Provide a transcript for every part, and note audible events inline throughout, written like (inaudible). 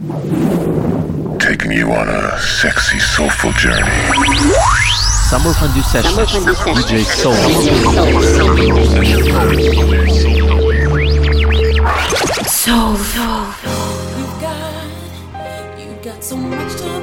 Taking you on a sexy, soulful journey. Summer Fondue Sessions, DJ Soul. Soul. You've got, you've got so much to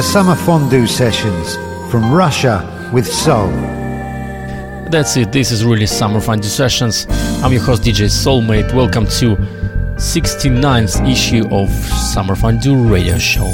the Summer Fondue Sessions from Russia with Soul. That's it, this is really Summer Fondue Sessions. I'm your host DJ Soulmate. Welcome to 69th issue of Summer Fondue Radio Show.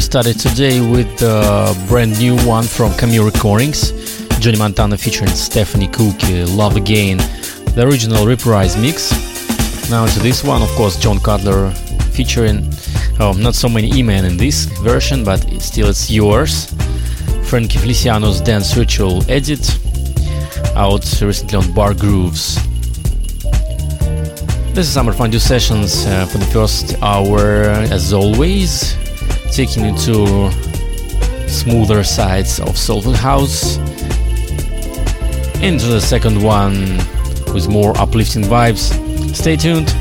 We started today with a brand new one from Camille Recordings, Johnny Montana featuring Stephanie Cookie, Love Again, the original reprise mix. Now to this one, of course, John Cutler featuring, oh, not so many E-Man in this version, but still it's yours. Frankie Feliciano's Dance Ritual edit, out recently on Bar Grooves. This is Summer Fondue Sessions uh, for the first hour, as always, taking you to smoother sides of Soulful House. Into the second one with more uplifting vibes. Stay tuned.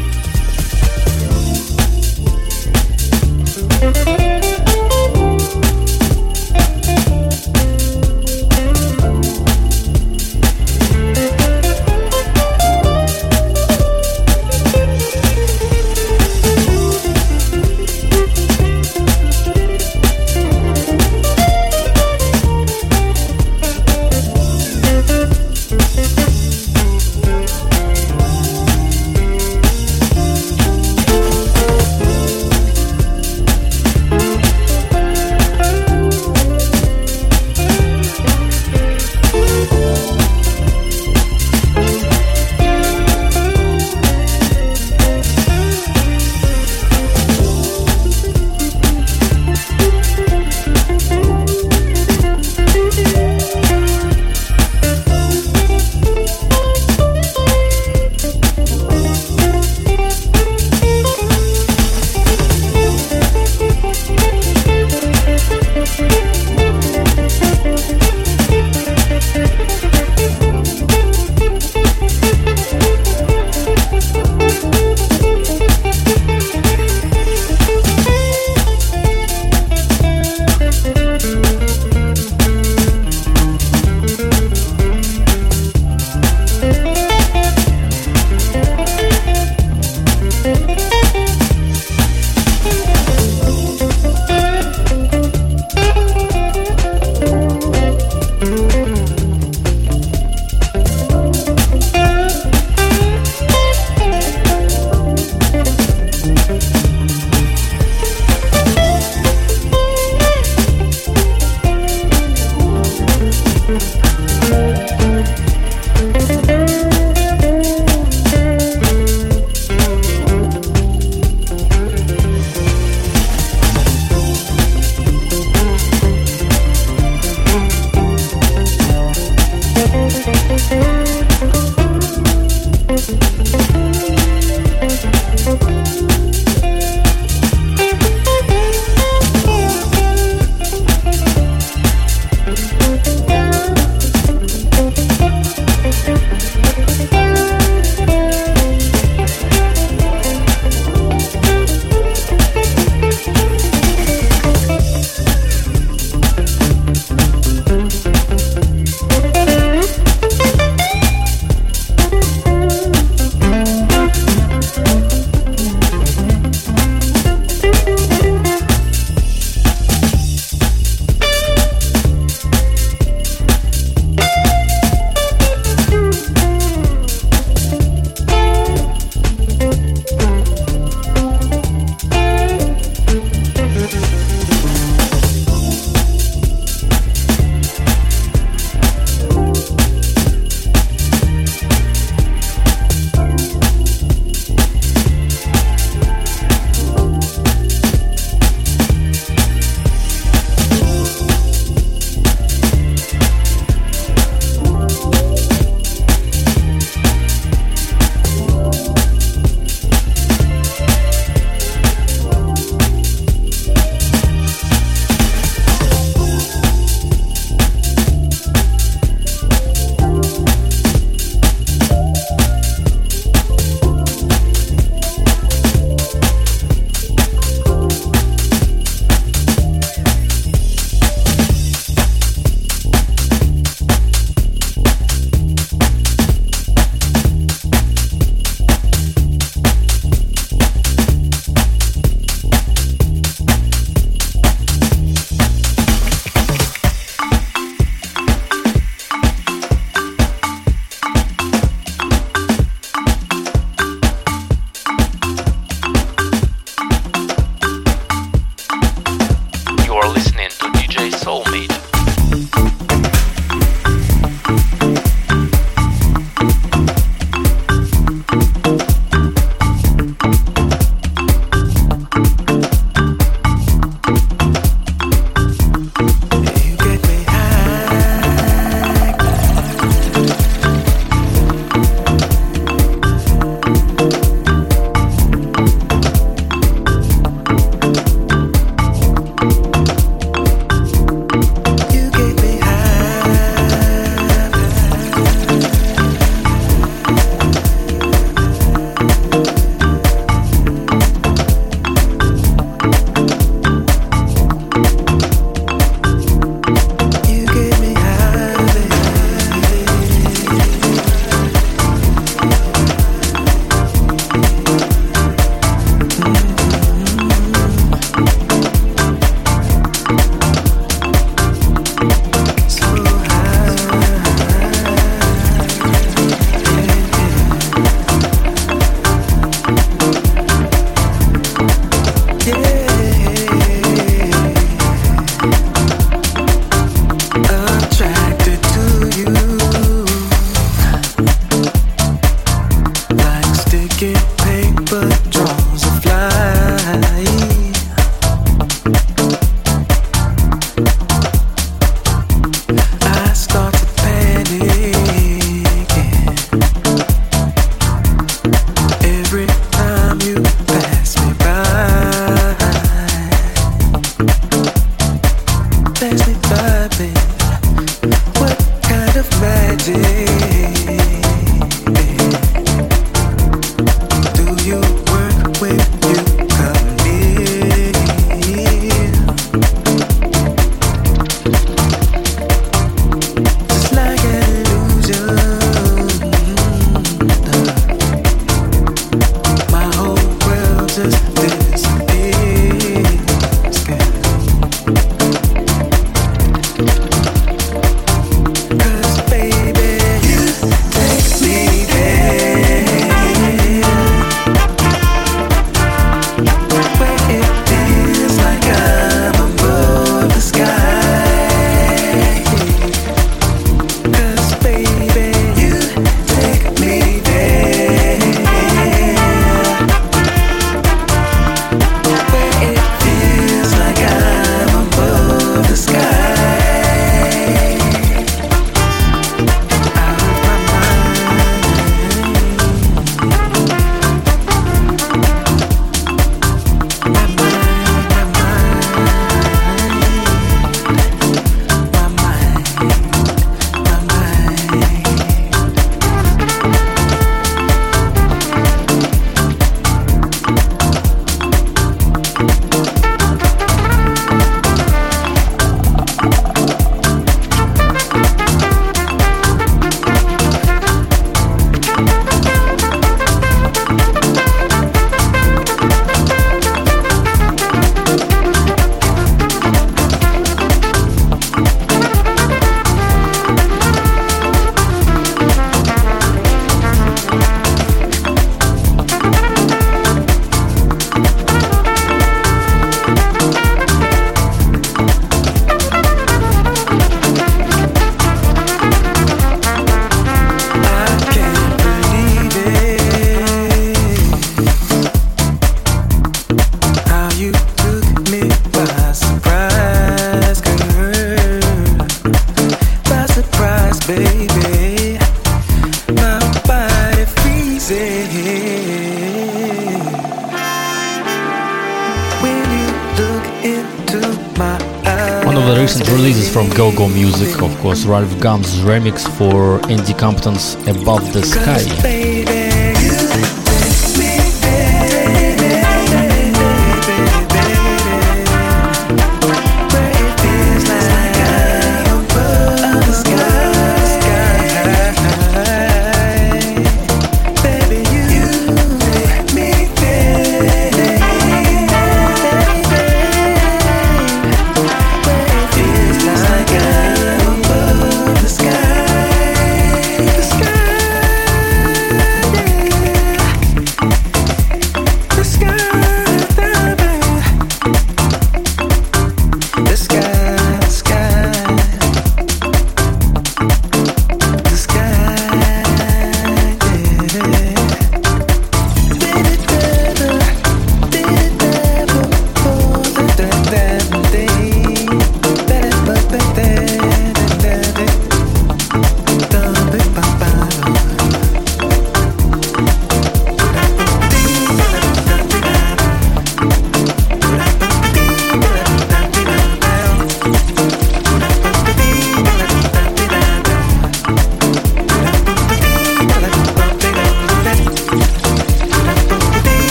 Go-Go Music, of course, Ralf Gum's remix for Andy Compton's Above the Sky.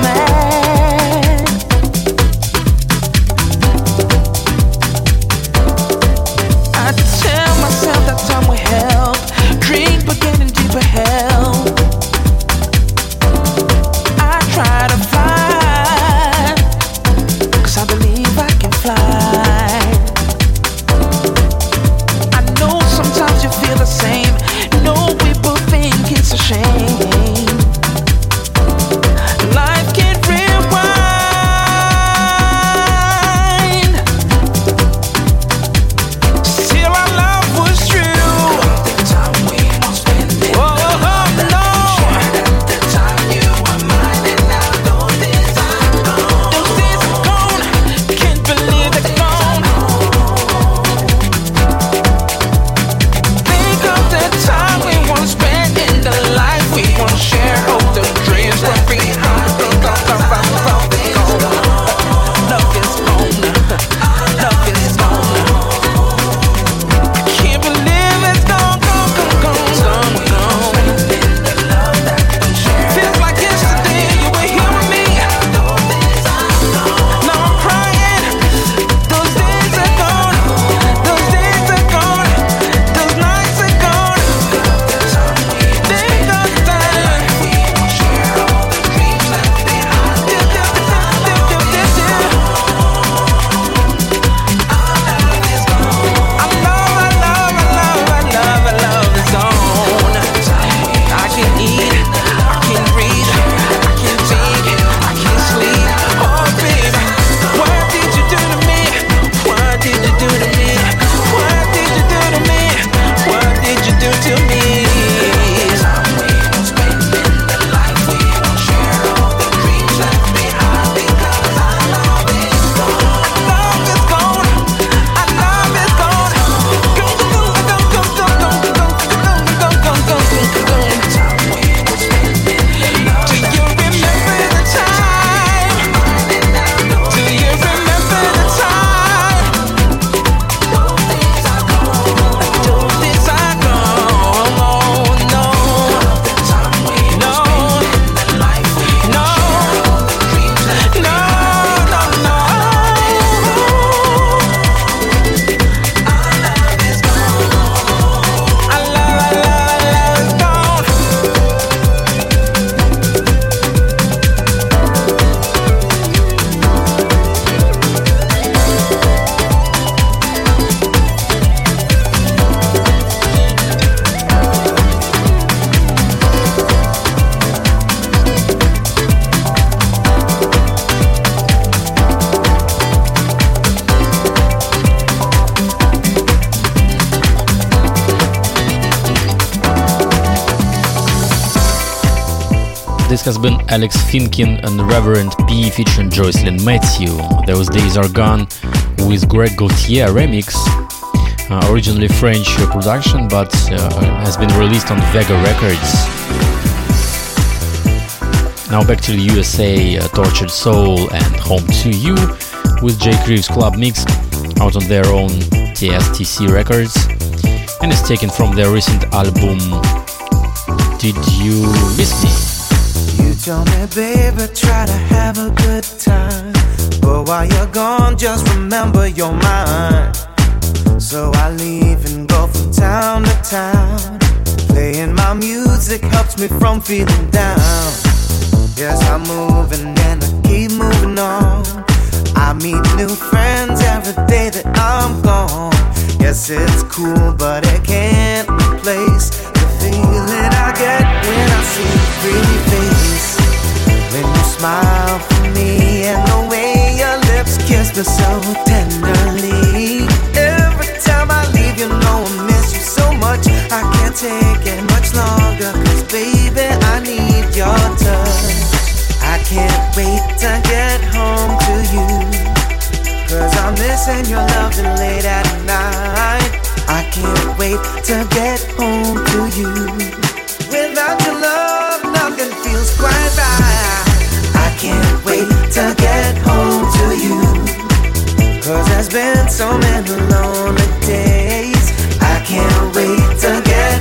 man. And Reverend P featuring Joycelyn Matthew. Those days are gone with Greg Gauthier remix. Uh, originally French production, but uh, has been released on Vega Records. Now back to the USA, uh, Tortured Soul and Home to You with Jake Reeves Club Mix out on their own TSTC Records and it's taken from their recent album Did You Miss Me? Told me, baby, try to have a good time. But while you're gone, just remember you're mine. So I leave and go from town to town. Playing my music helps me from feeling down. Yes, I'm moving and I keep moving on. I meet new friends every day that I'm gone. Yes, it's cool, but it can't replace the feeling I get when I see pretty face when you smile for me and the way your lips kiss me so tenderly. Every time I leave, you know I miss you so much. I can't take it much longer, cause baby, I need your touch. I can't wait to get home to you. Cause I'm missing your love late at night. I can't wait to get home to you. Without your love. wait to get home to you. Cause there's been so many lonely days. I can't wait to get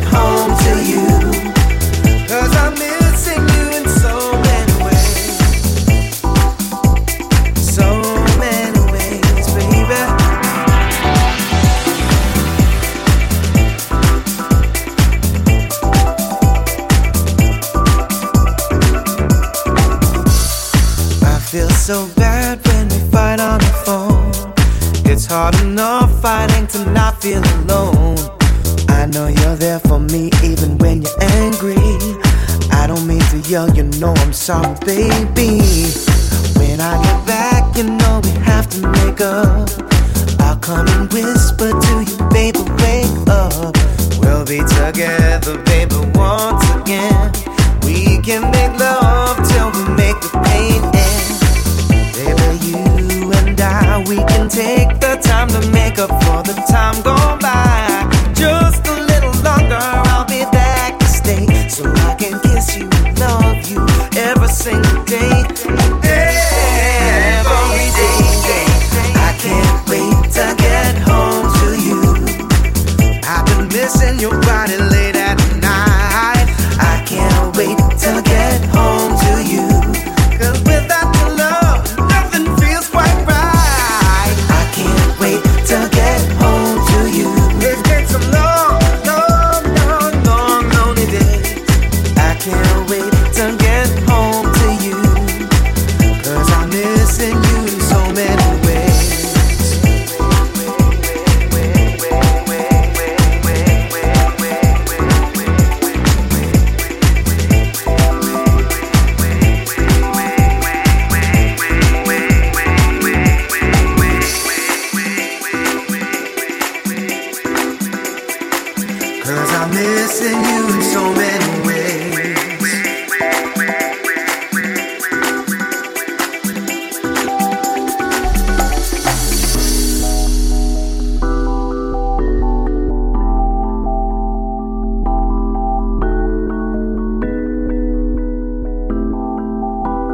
hard enough fighting to not feel alone. I know you're there for me even when you're angry. I don't mean to yell, you know I'm sorry, baby. When I get back, you know we have to make up. I'll come and whisper to you, baby, wake up. We'll be together, baby, once again. We can make love till we make the pain end. We can take the time to make up for the time gone by. Just a little longer, I'll be back to stay so I can kiss you.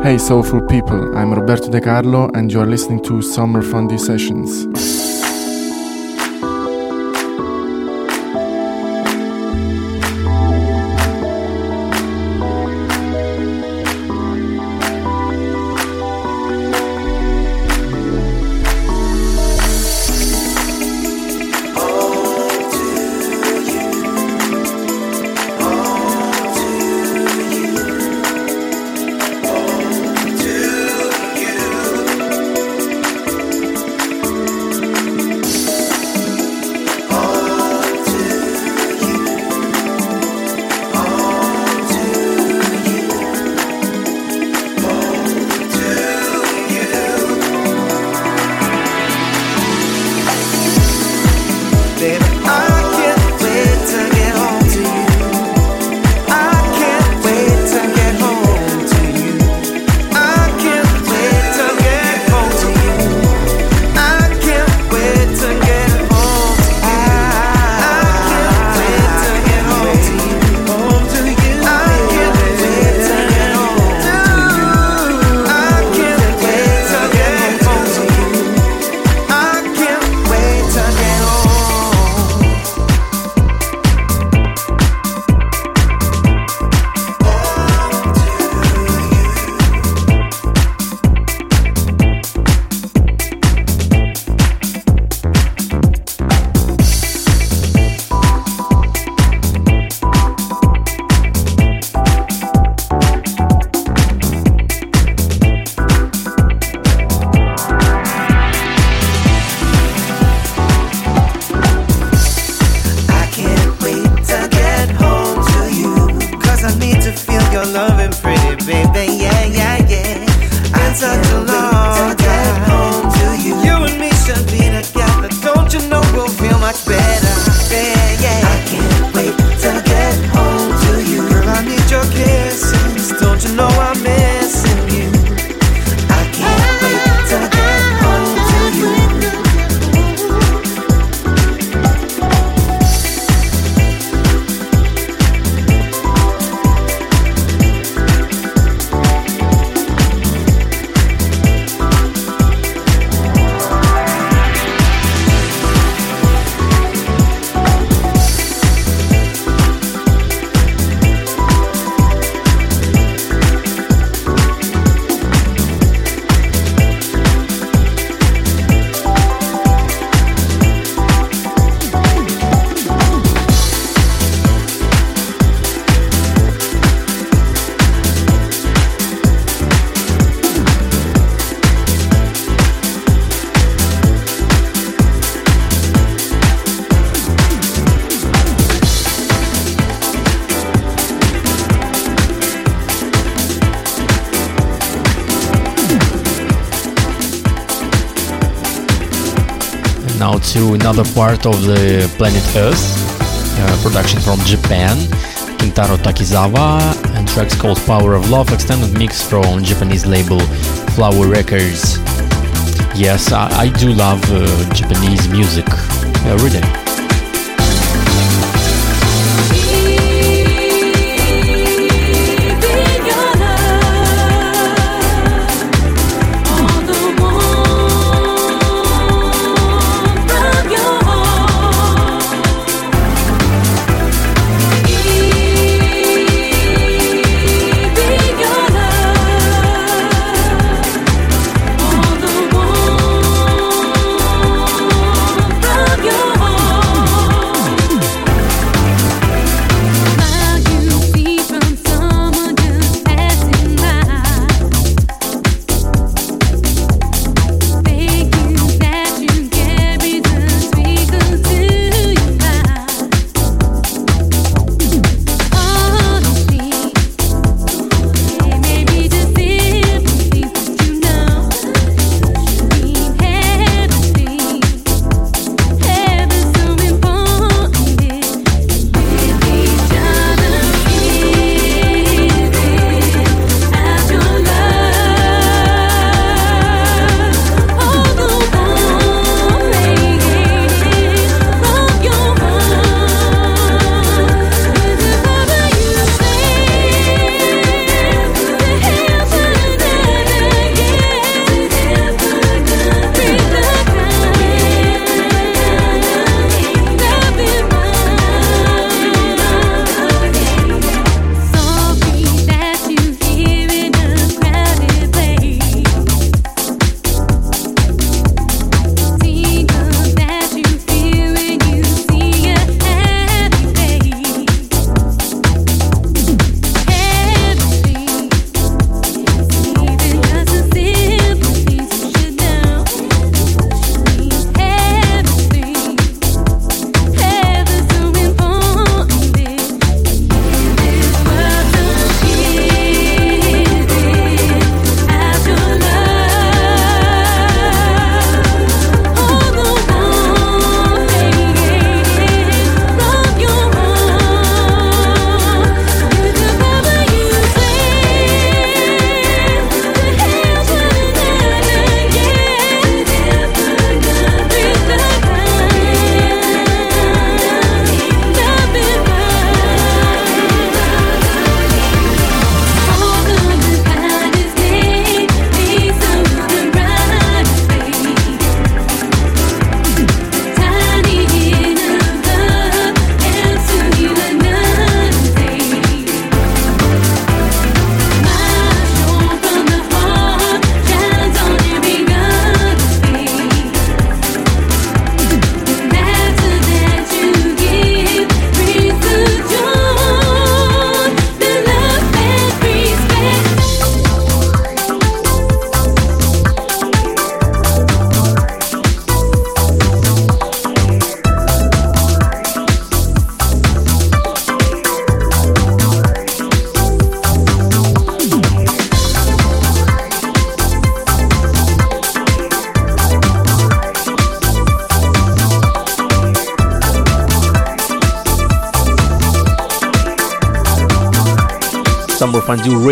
Hey, soulful people, I'm Roberto De Carlo, and you're listening to Summer Fondue Sessions. Another part of the planet Earth, uh, production from Japan, Kentaro Takizawa, and tracks called Power of Love, extended mix from Japanese label Flower Records. Yes, I, I do love uh, Japanese music, uh, really.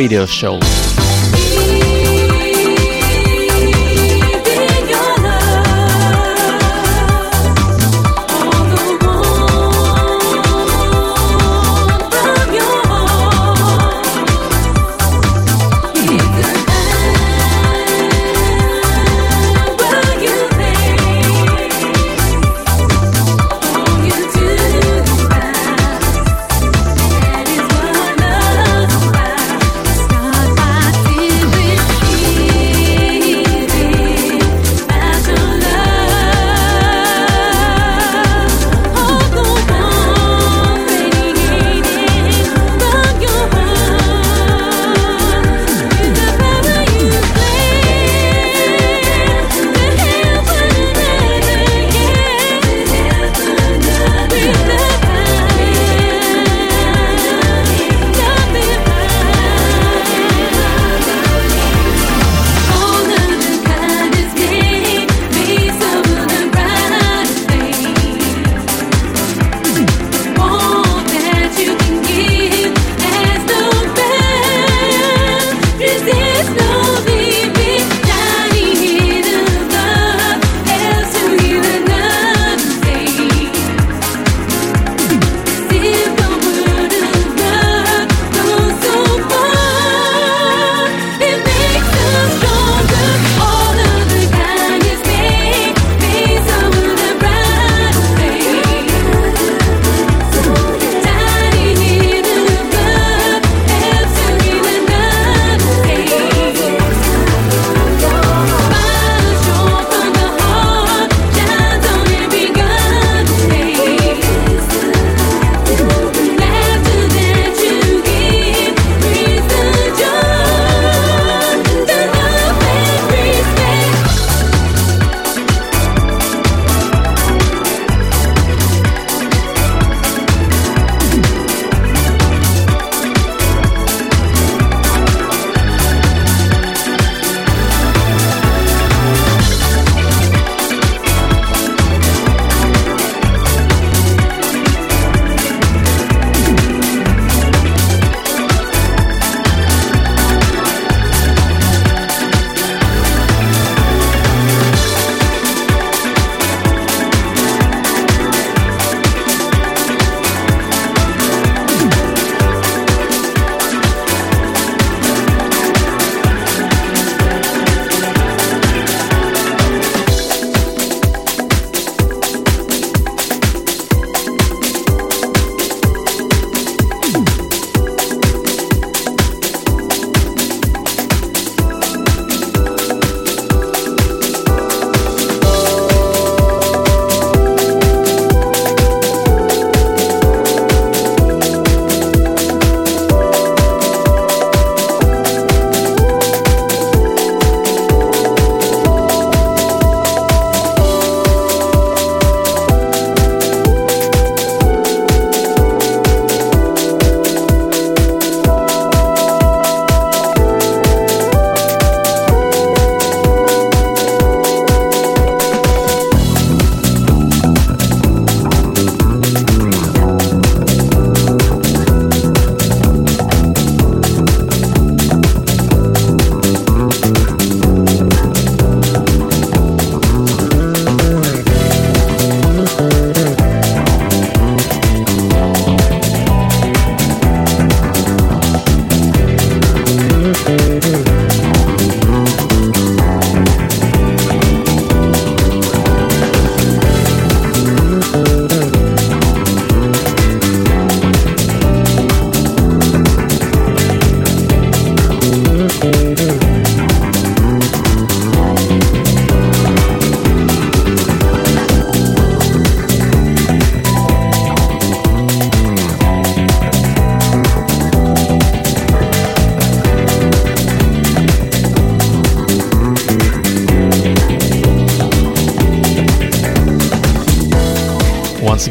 Radio show.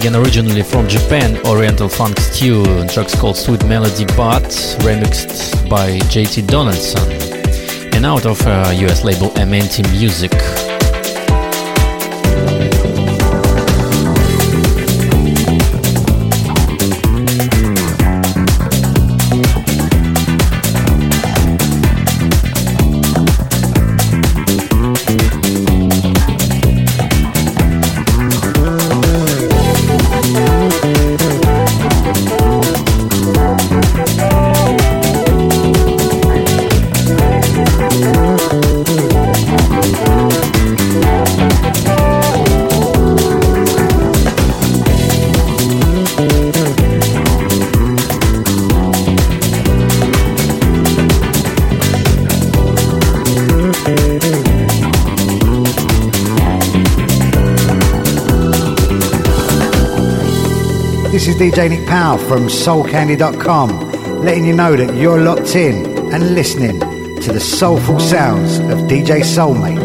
Again originally from Japan, Oriental Funk Stew, track's called Sweet Melody But, remixed by JT Donaldson, and out of uh, US label MNT Music. DJ Nick Powell from soulcandy.com, letting you know that you're locked in and listening to the soulful sounds of DJ Soulmate.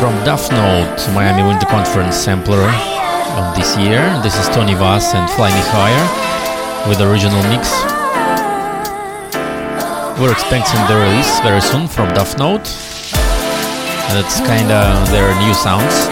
From Duff Note, Miami Winter Conference sampler of this year. This is Tony Vass and Fly Me Higher with original mix. We're expecting the release very soon from Duff Note. That's kinda their new sounds.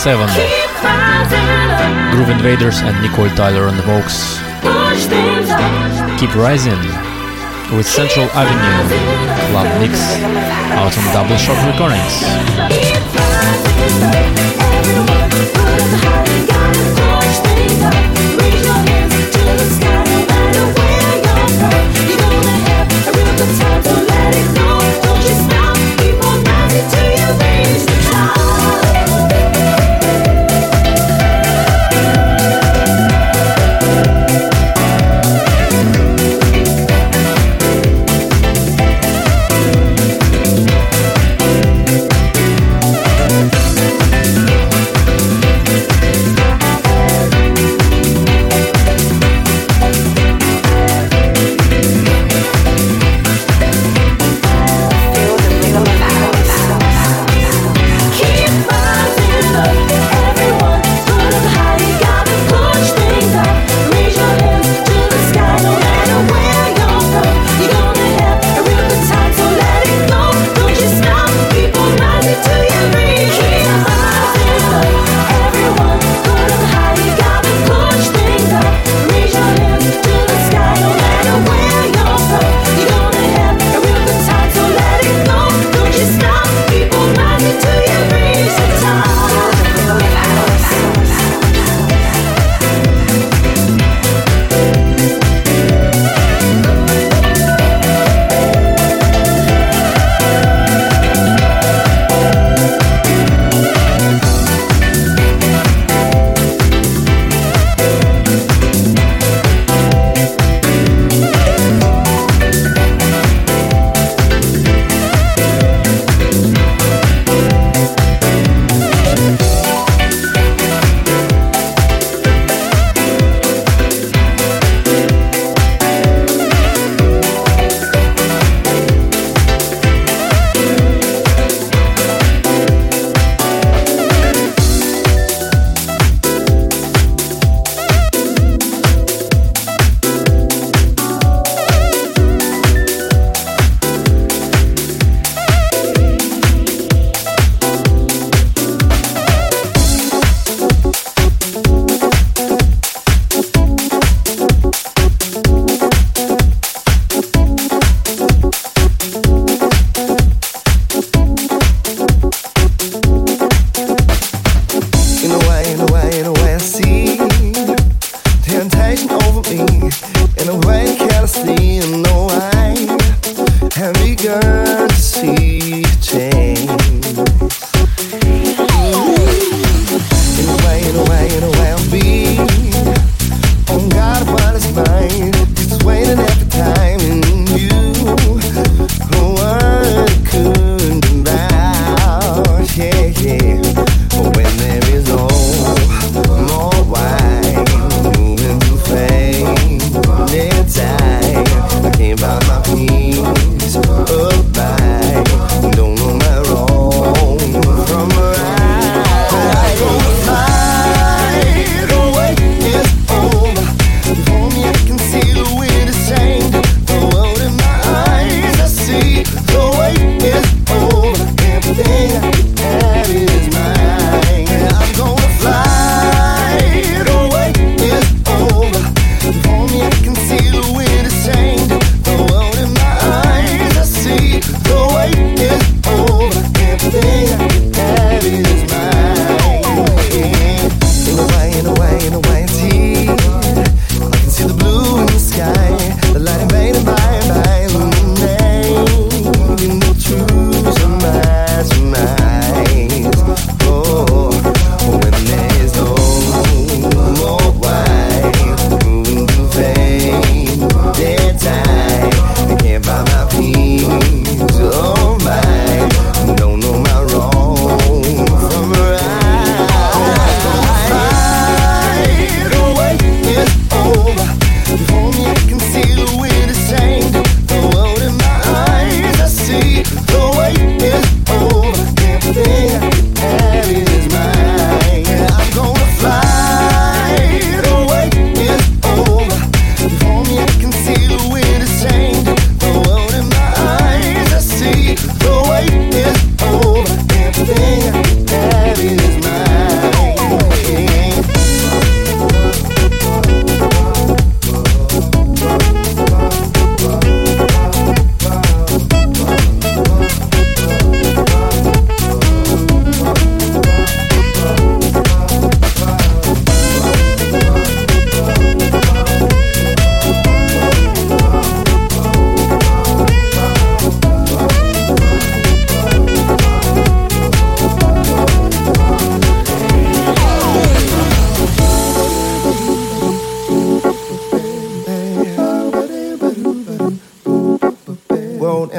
7. Groove Invaders and Nicole Tyler on the Vox. Keep Rising with Central Avenue Club Mix out on Double Shot Recordings.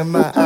In my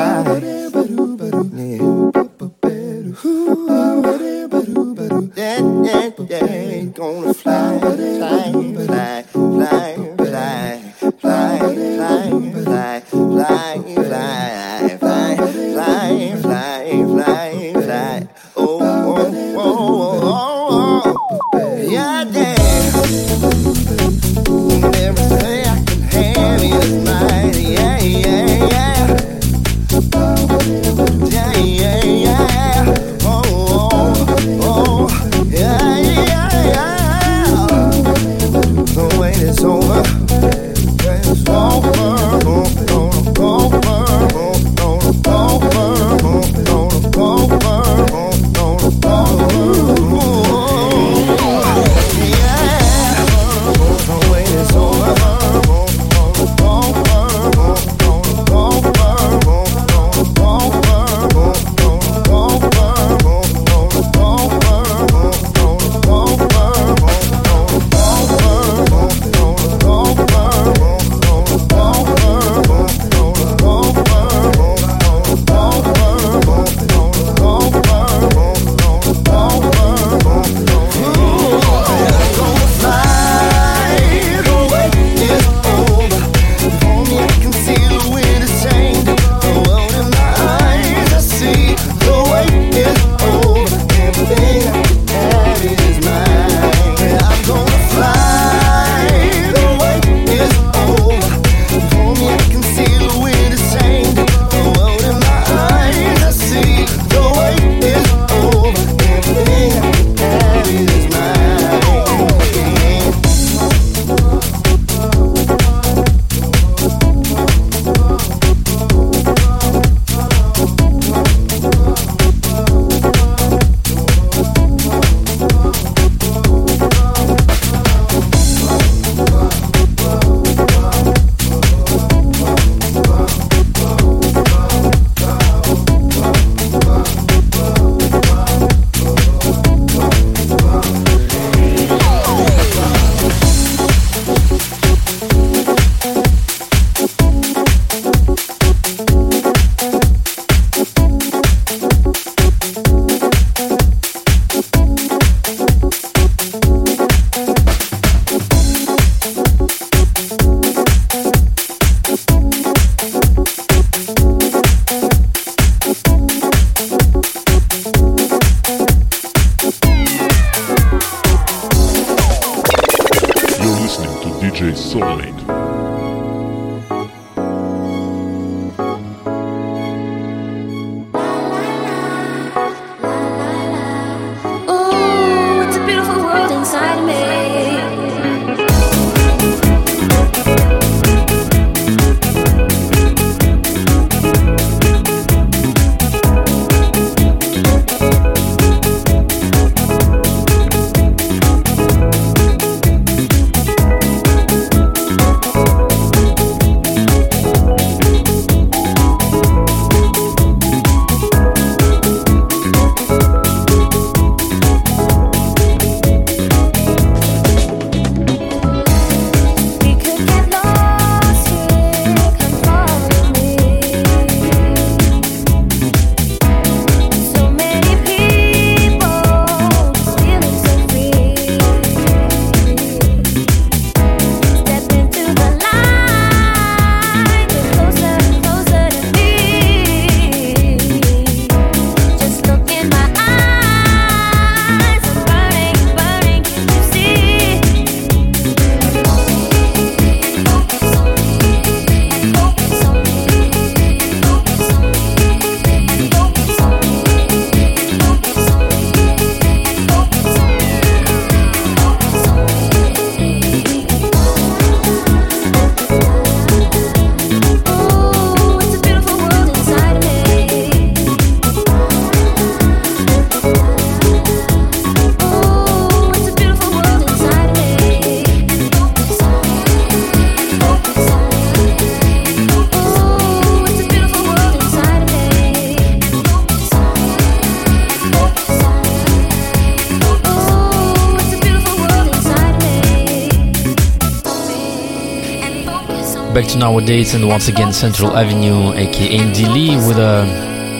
nowadays and once again Central Avenue aka Andy Lee with a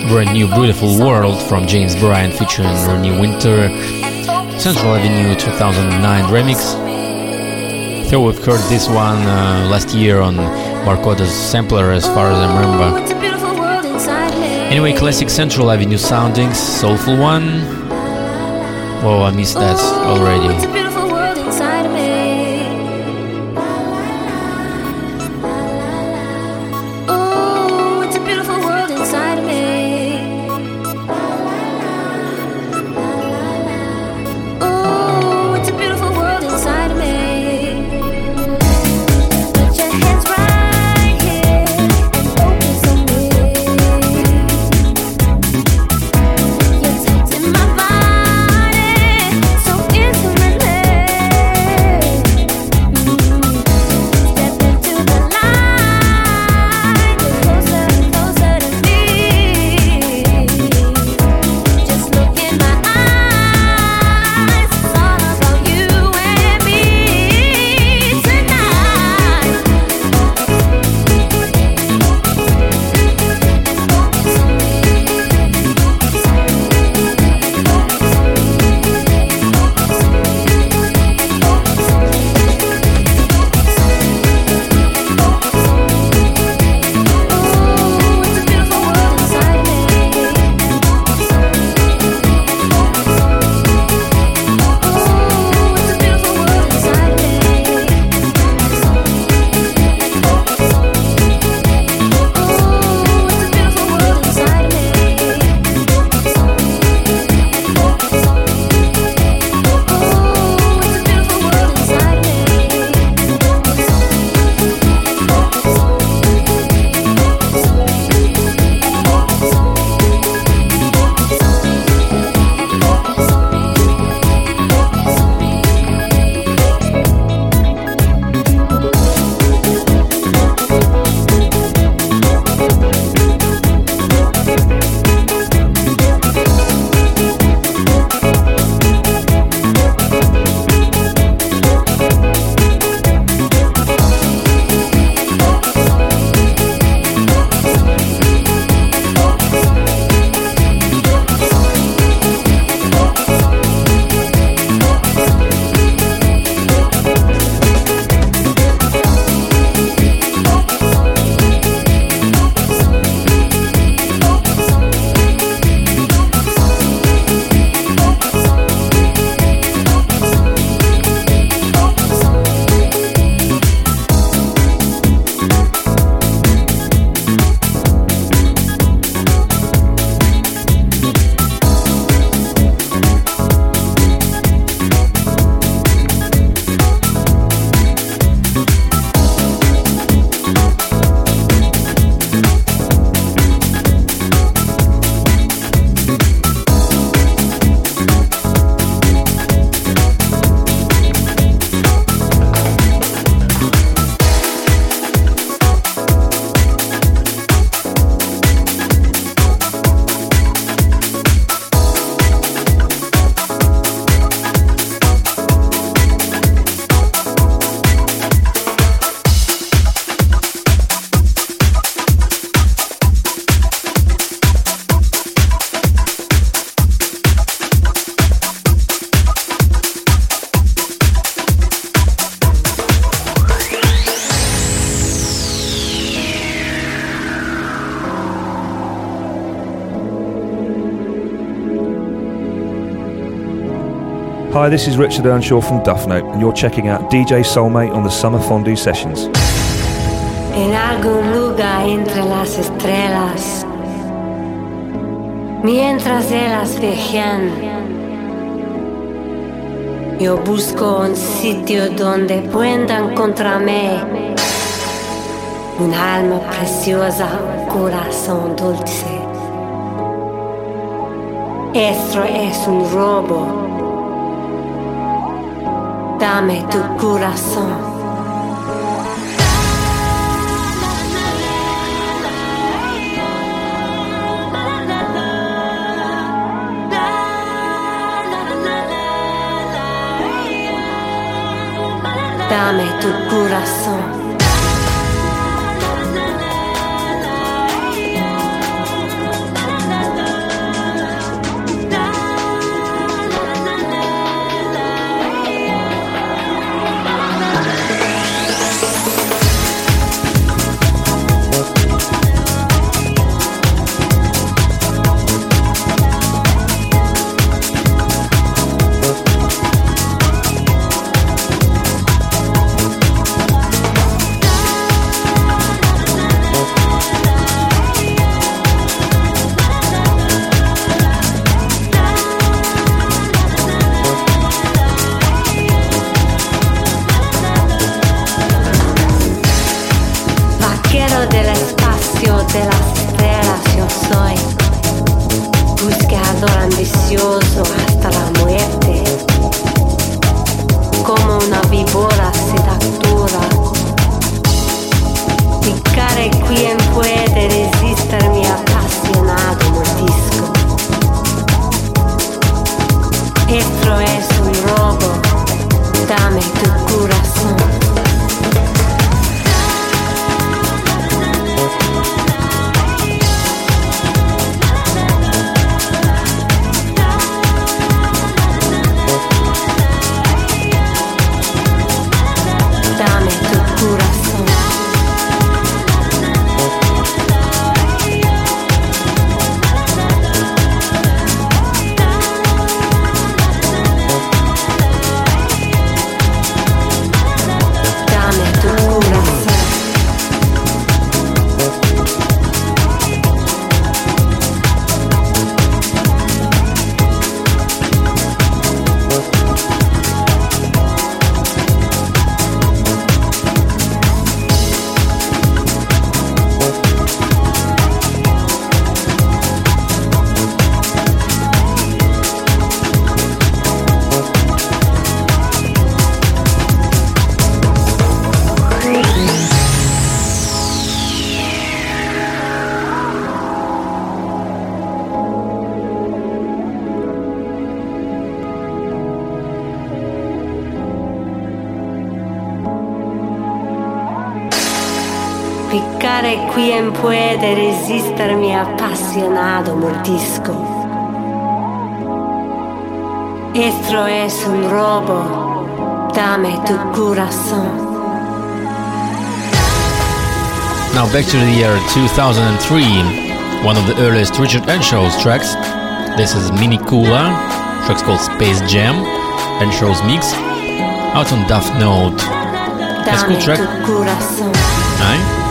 brand new Beautiful World from James Bryan featuring Ronnie Winter Central Avenue 2009 remix. So we've heard this one uh, last year on Barcoda's sampler as far as I remember. Anyway, classic Central Avenue soundings, soulful one. Oh, I missed that already. Hi, this is Richard Earnshaw from Duff Note, and you're checking out DJ Soulmate on the Summer Fondue Sessions. Entre las estrellas, mientras ellas yo busco un sitio donde encontrarme un alma preciosa, corazón dulce. Esto es un robo. Dame tu corazón. Dame tu corazón. Puede resistir mi apasionado mordisco. Esto es un robo, dame tu corazón. Now back to the year 2003, one of the earliest Richard Earnshaw's tracks. This is Mini Kula, track's called Space Jam, Earnshaw's mix, out on Duff Note. That's a cool track. Aye.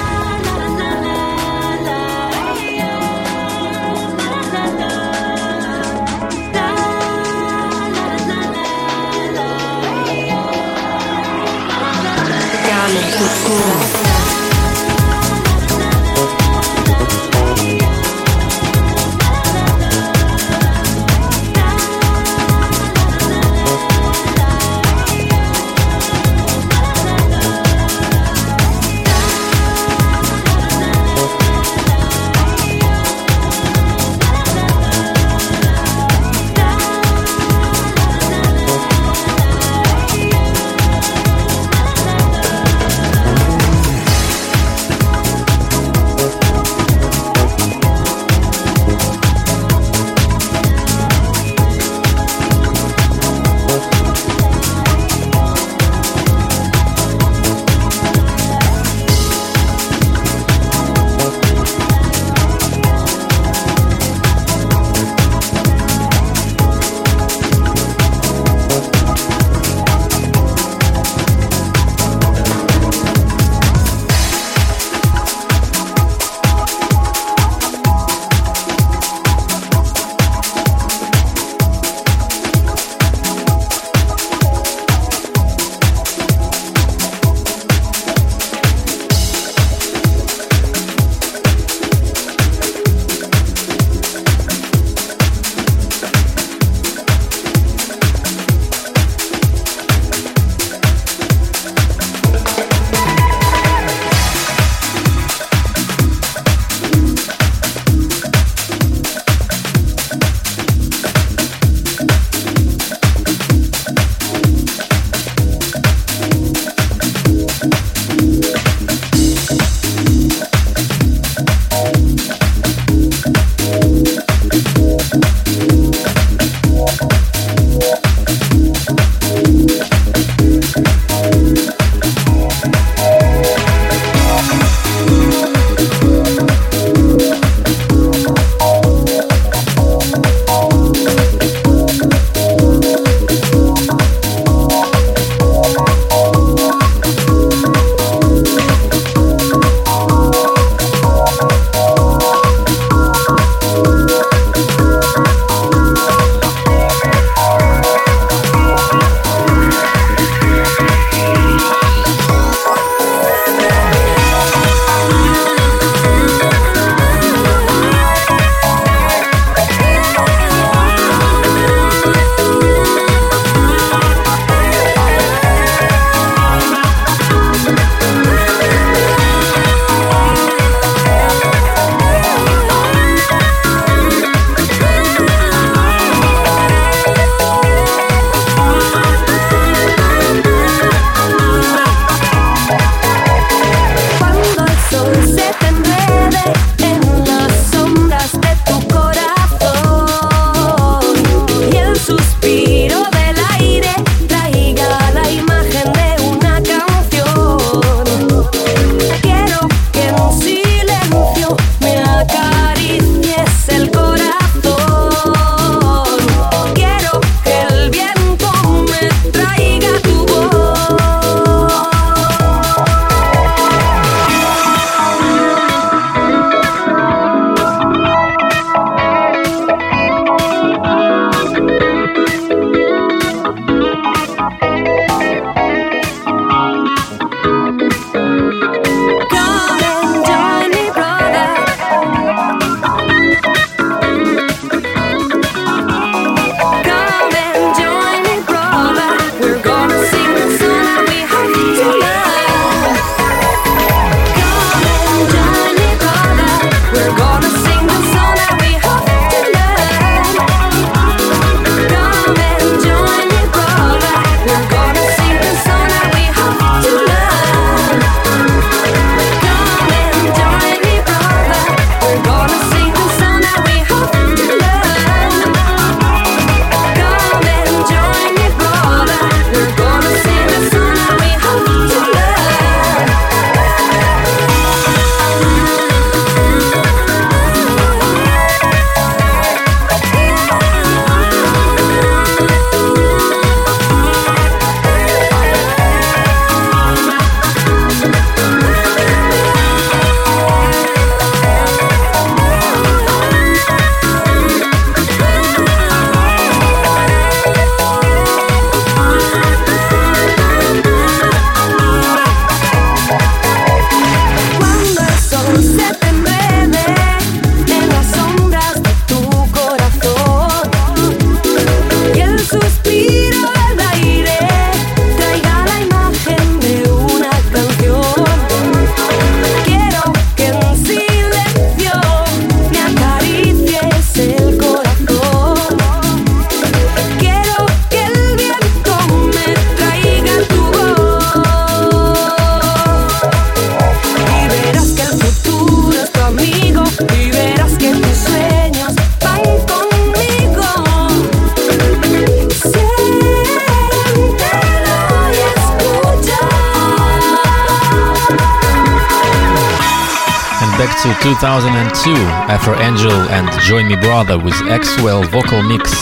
to 2002 after Angel and Join Me Brother with Axwell vocal mix.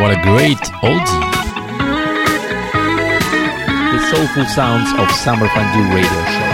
What a great oldie! The soulful sounds of Summer Fondue Radio Show.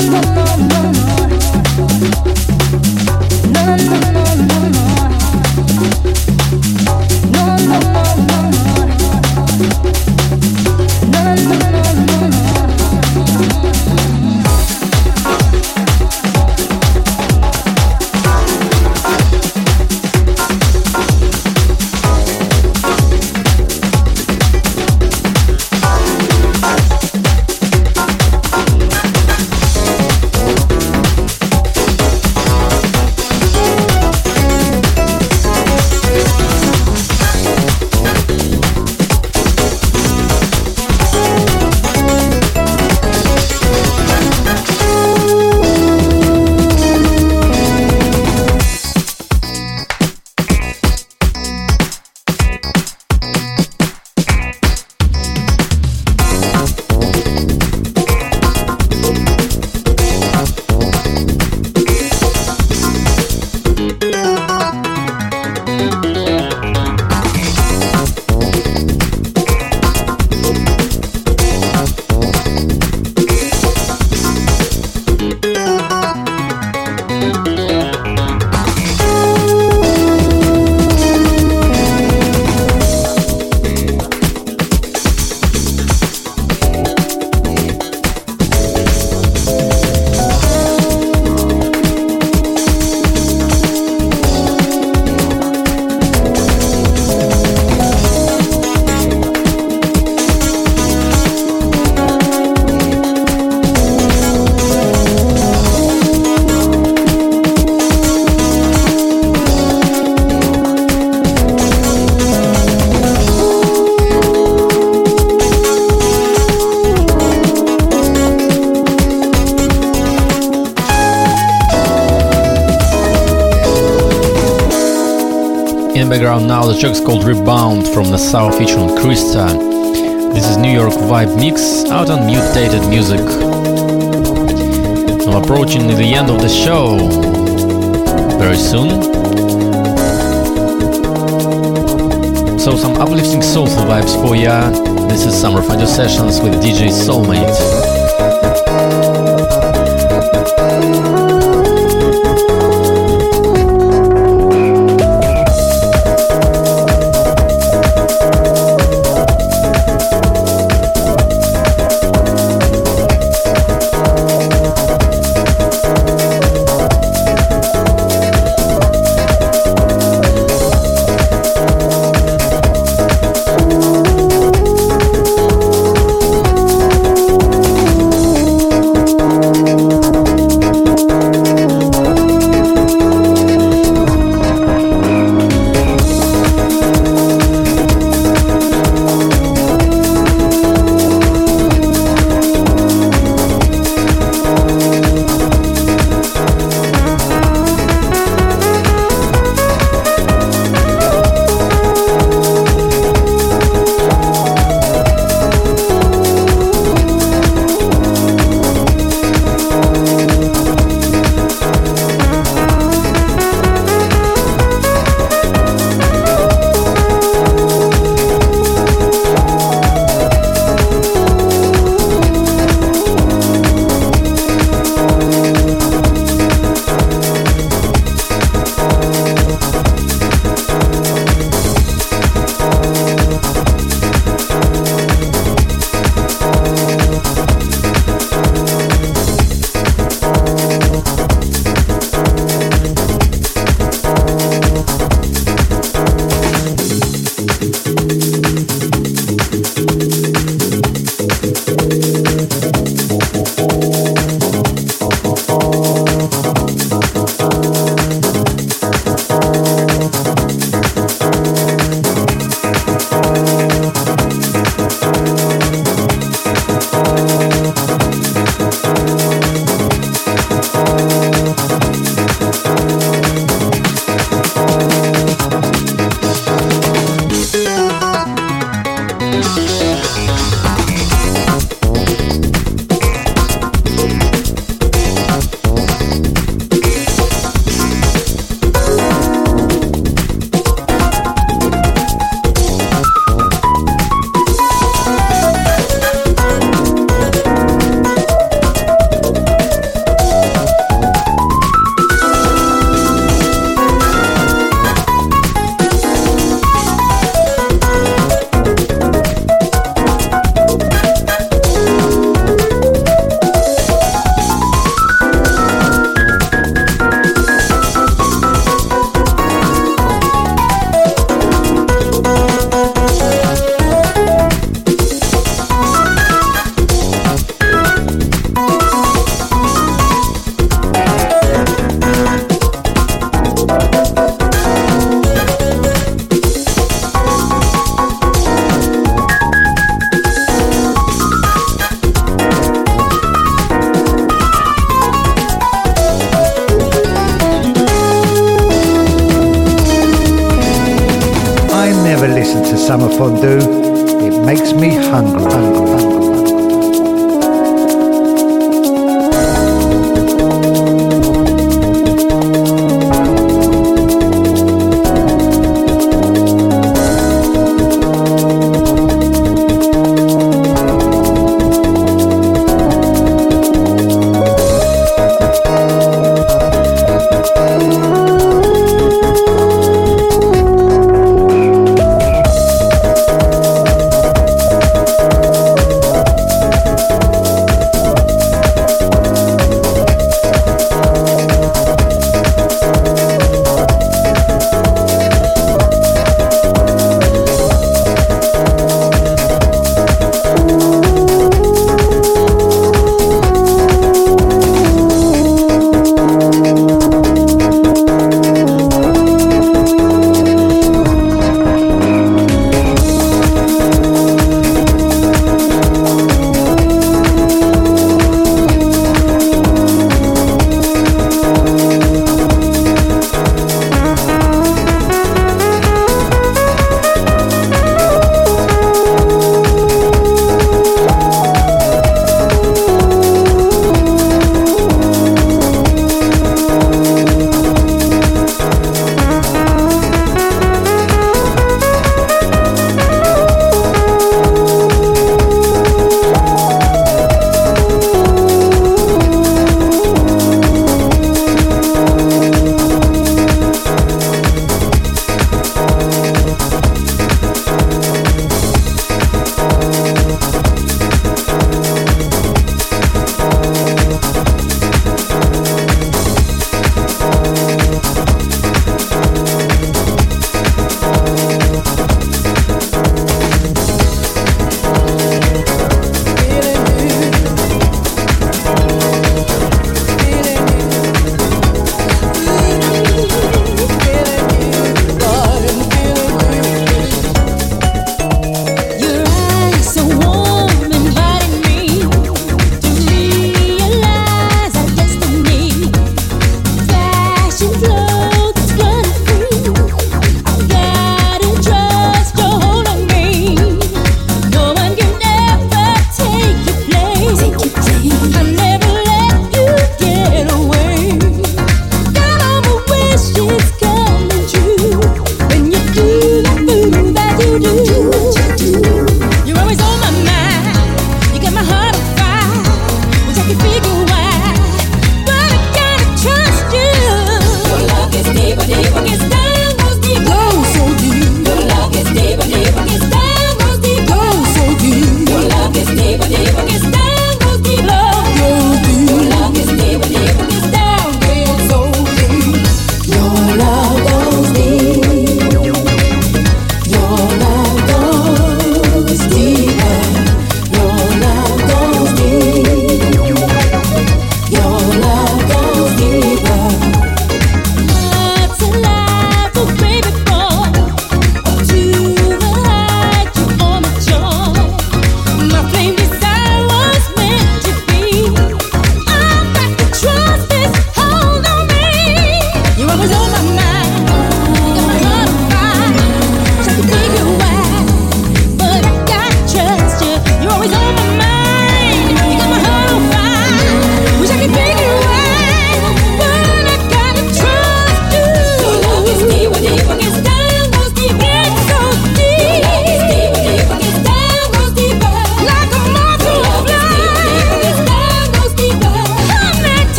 In the background track called Rebound from the South featuring Krista. This is New York Vibe Mix out on Mutated Music. I'm approaching the end of the show very soon. So some uplifting soulful vibes for ya. This is Summer Fondue Sessions with DJ Soulmate.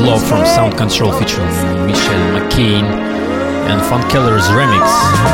Love from Sound Control featuring Michelle McCain and Fun Keller's remix.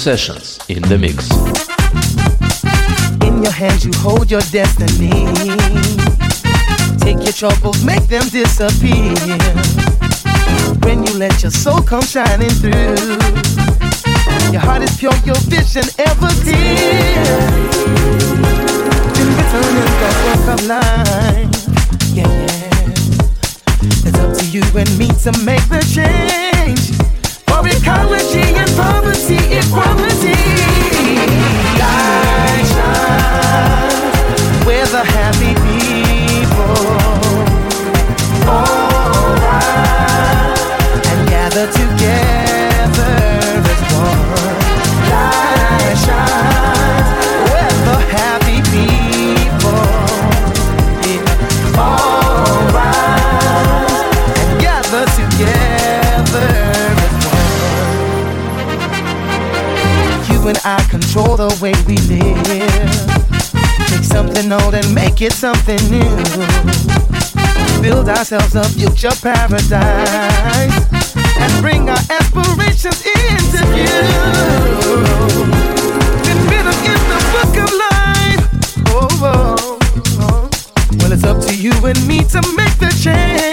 Sessions in the mix. In your hands, you hold your destiny. Take your troubles, make them disappear. When you let your soul come shining through, your heart is pure, your vision ever clear. Been written in the book of life. Yeah, yeah. It's up to you and me to make the change. For ecology control the way we live. Take something old and make it something new. Build ourselves a future paradise and bring our aspirations into view. Been written in the book of life. Oh, oh, oh. Well, it's up to you and me to make the change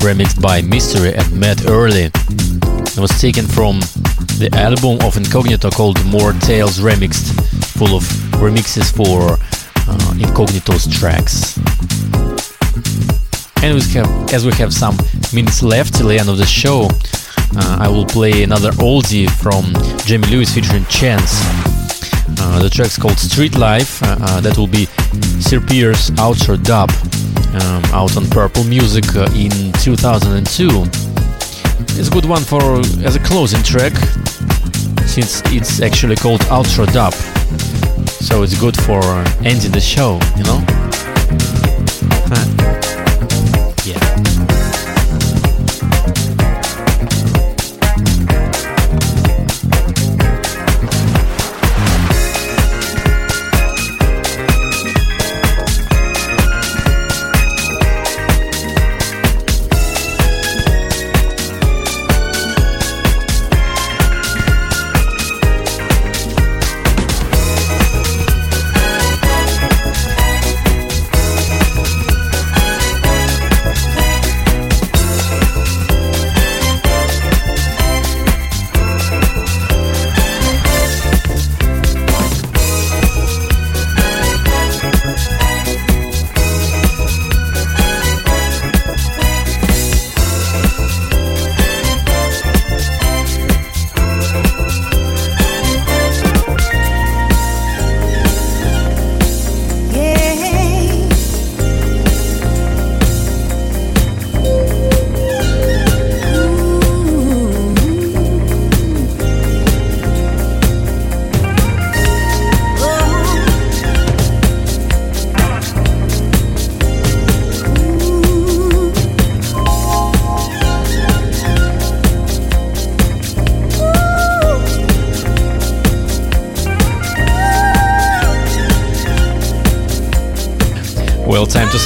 remixed by Mystery and Matt Early. It was taken from the album of Incognito called More Tales Remixed, full of remixes for uh, Incognito's tracks. And we have, as we have some minutes left till the end of the show, uh, I will play another oldie from Jamie Lewis featuring Chance. Uh, the track's called Street Life. Uh, uh, that will be Sir Pierce outro dub um, out on Purple Music uh, in 2002. It's a good one for as a closing track, since it's actually called outro dub. So it's good for ending the show, you know. Huh. Yeah.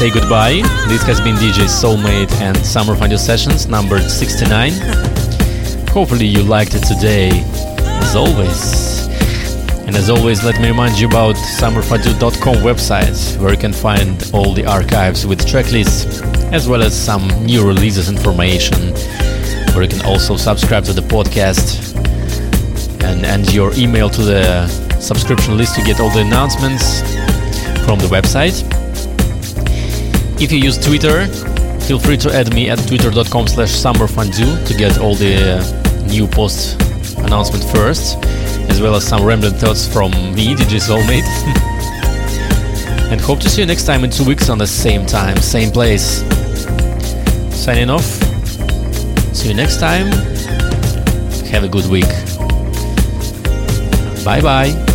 Say goodbye. This has been DJ Soulmate and Summer Fondue Sessions number 69. Hopefully you liked it today, as always. And as always, let me remind you about summerfondue.com website, where you can find all the archives with tracklists, as well as some new releases information, where you can also subscribe to the podcast and add your email to the subscription list to get all the announcements from the website. If you use Twitter, feel free to add me at twitter.com slash summerfondue to get all the uh, new post announcement first, as well as some rambling thoughts from me, DJ Soulmate. (laughs) and hope to see you next time in two weeks on the same time, same place. Signing off. See you next time. Have a good week. Bye bye.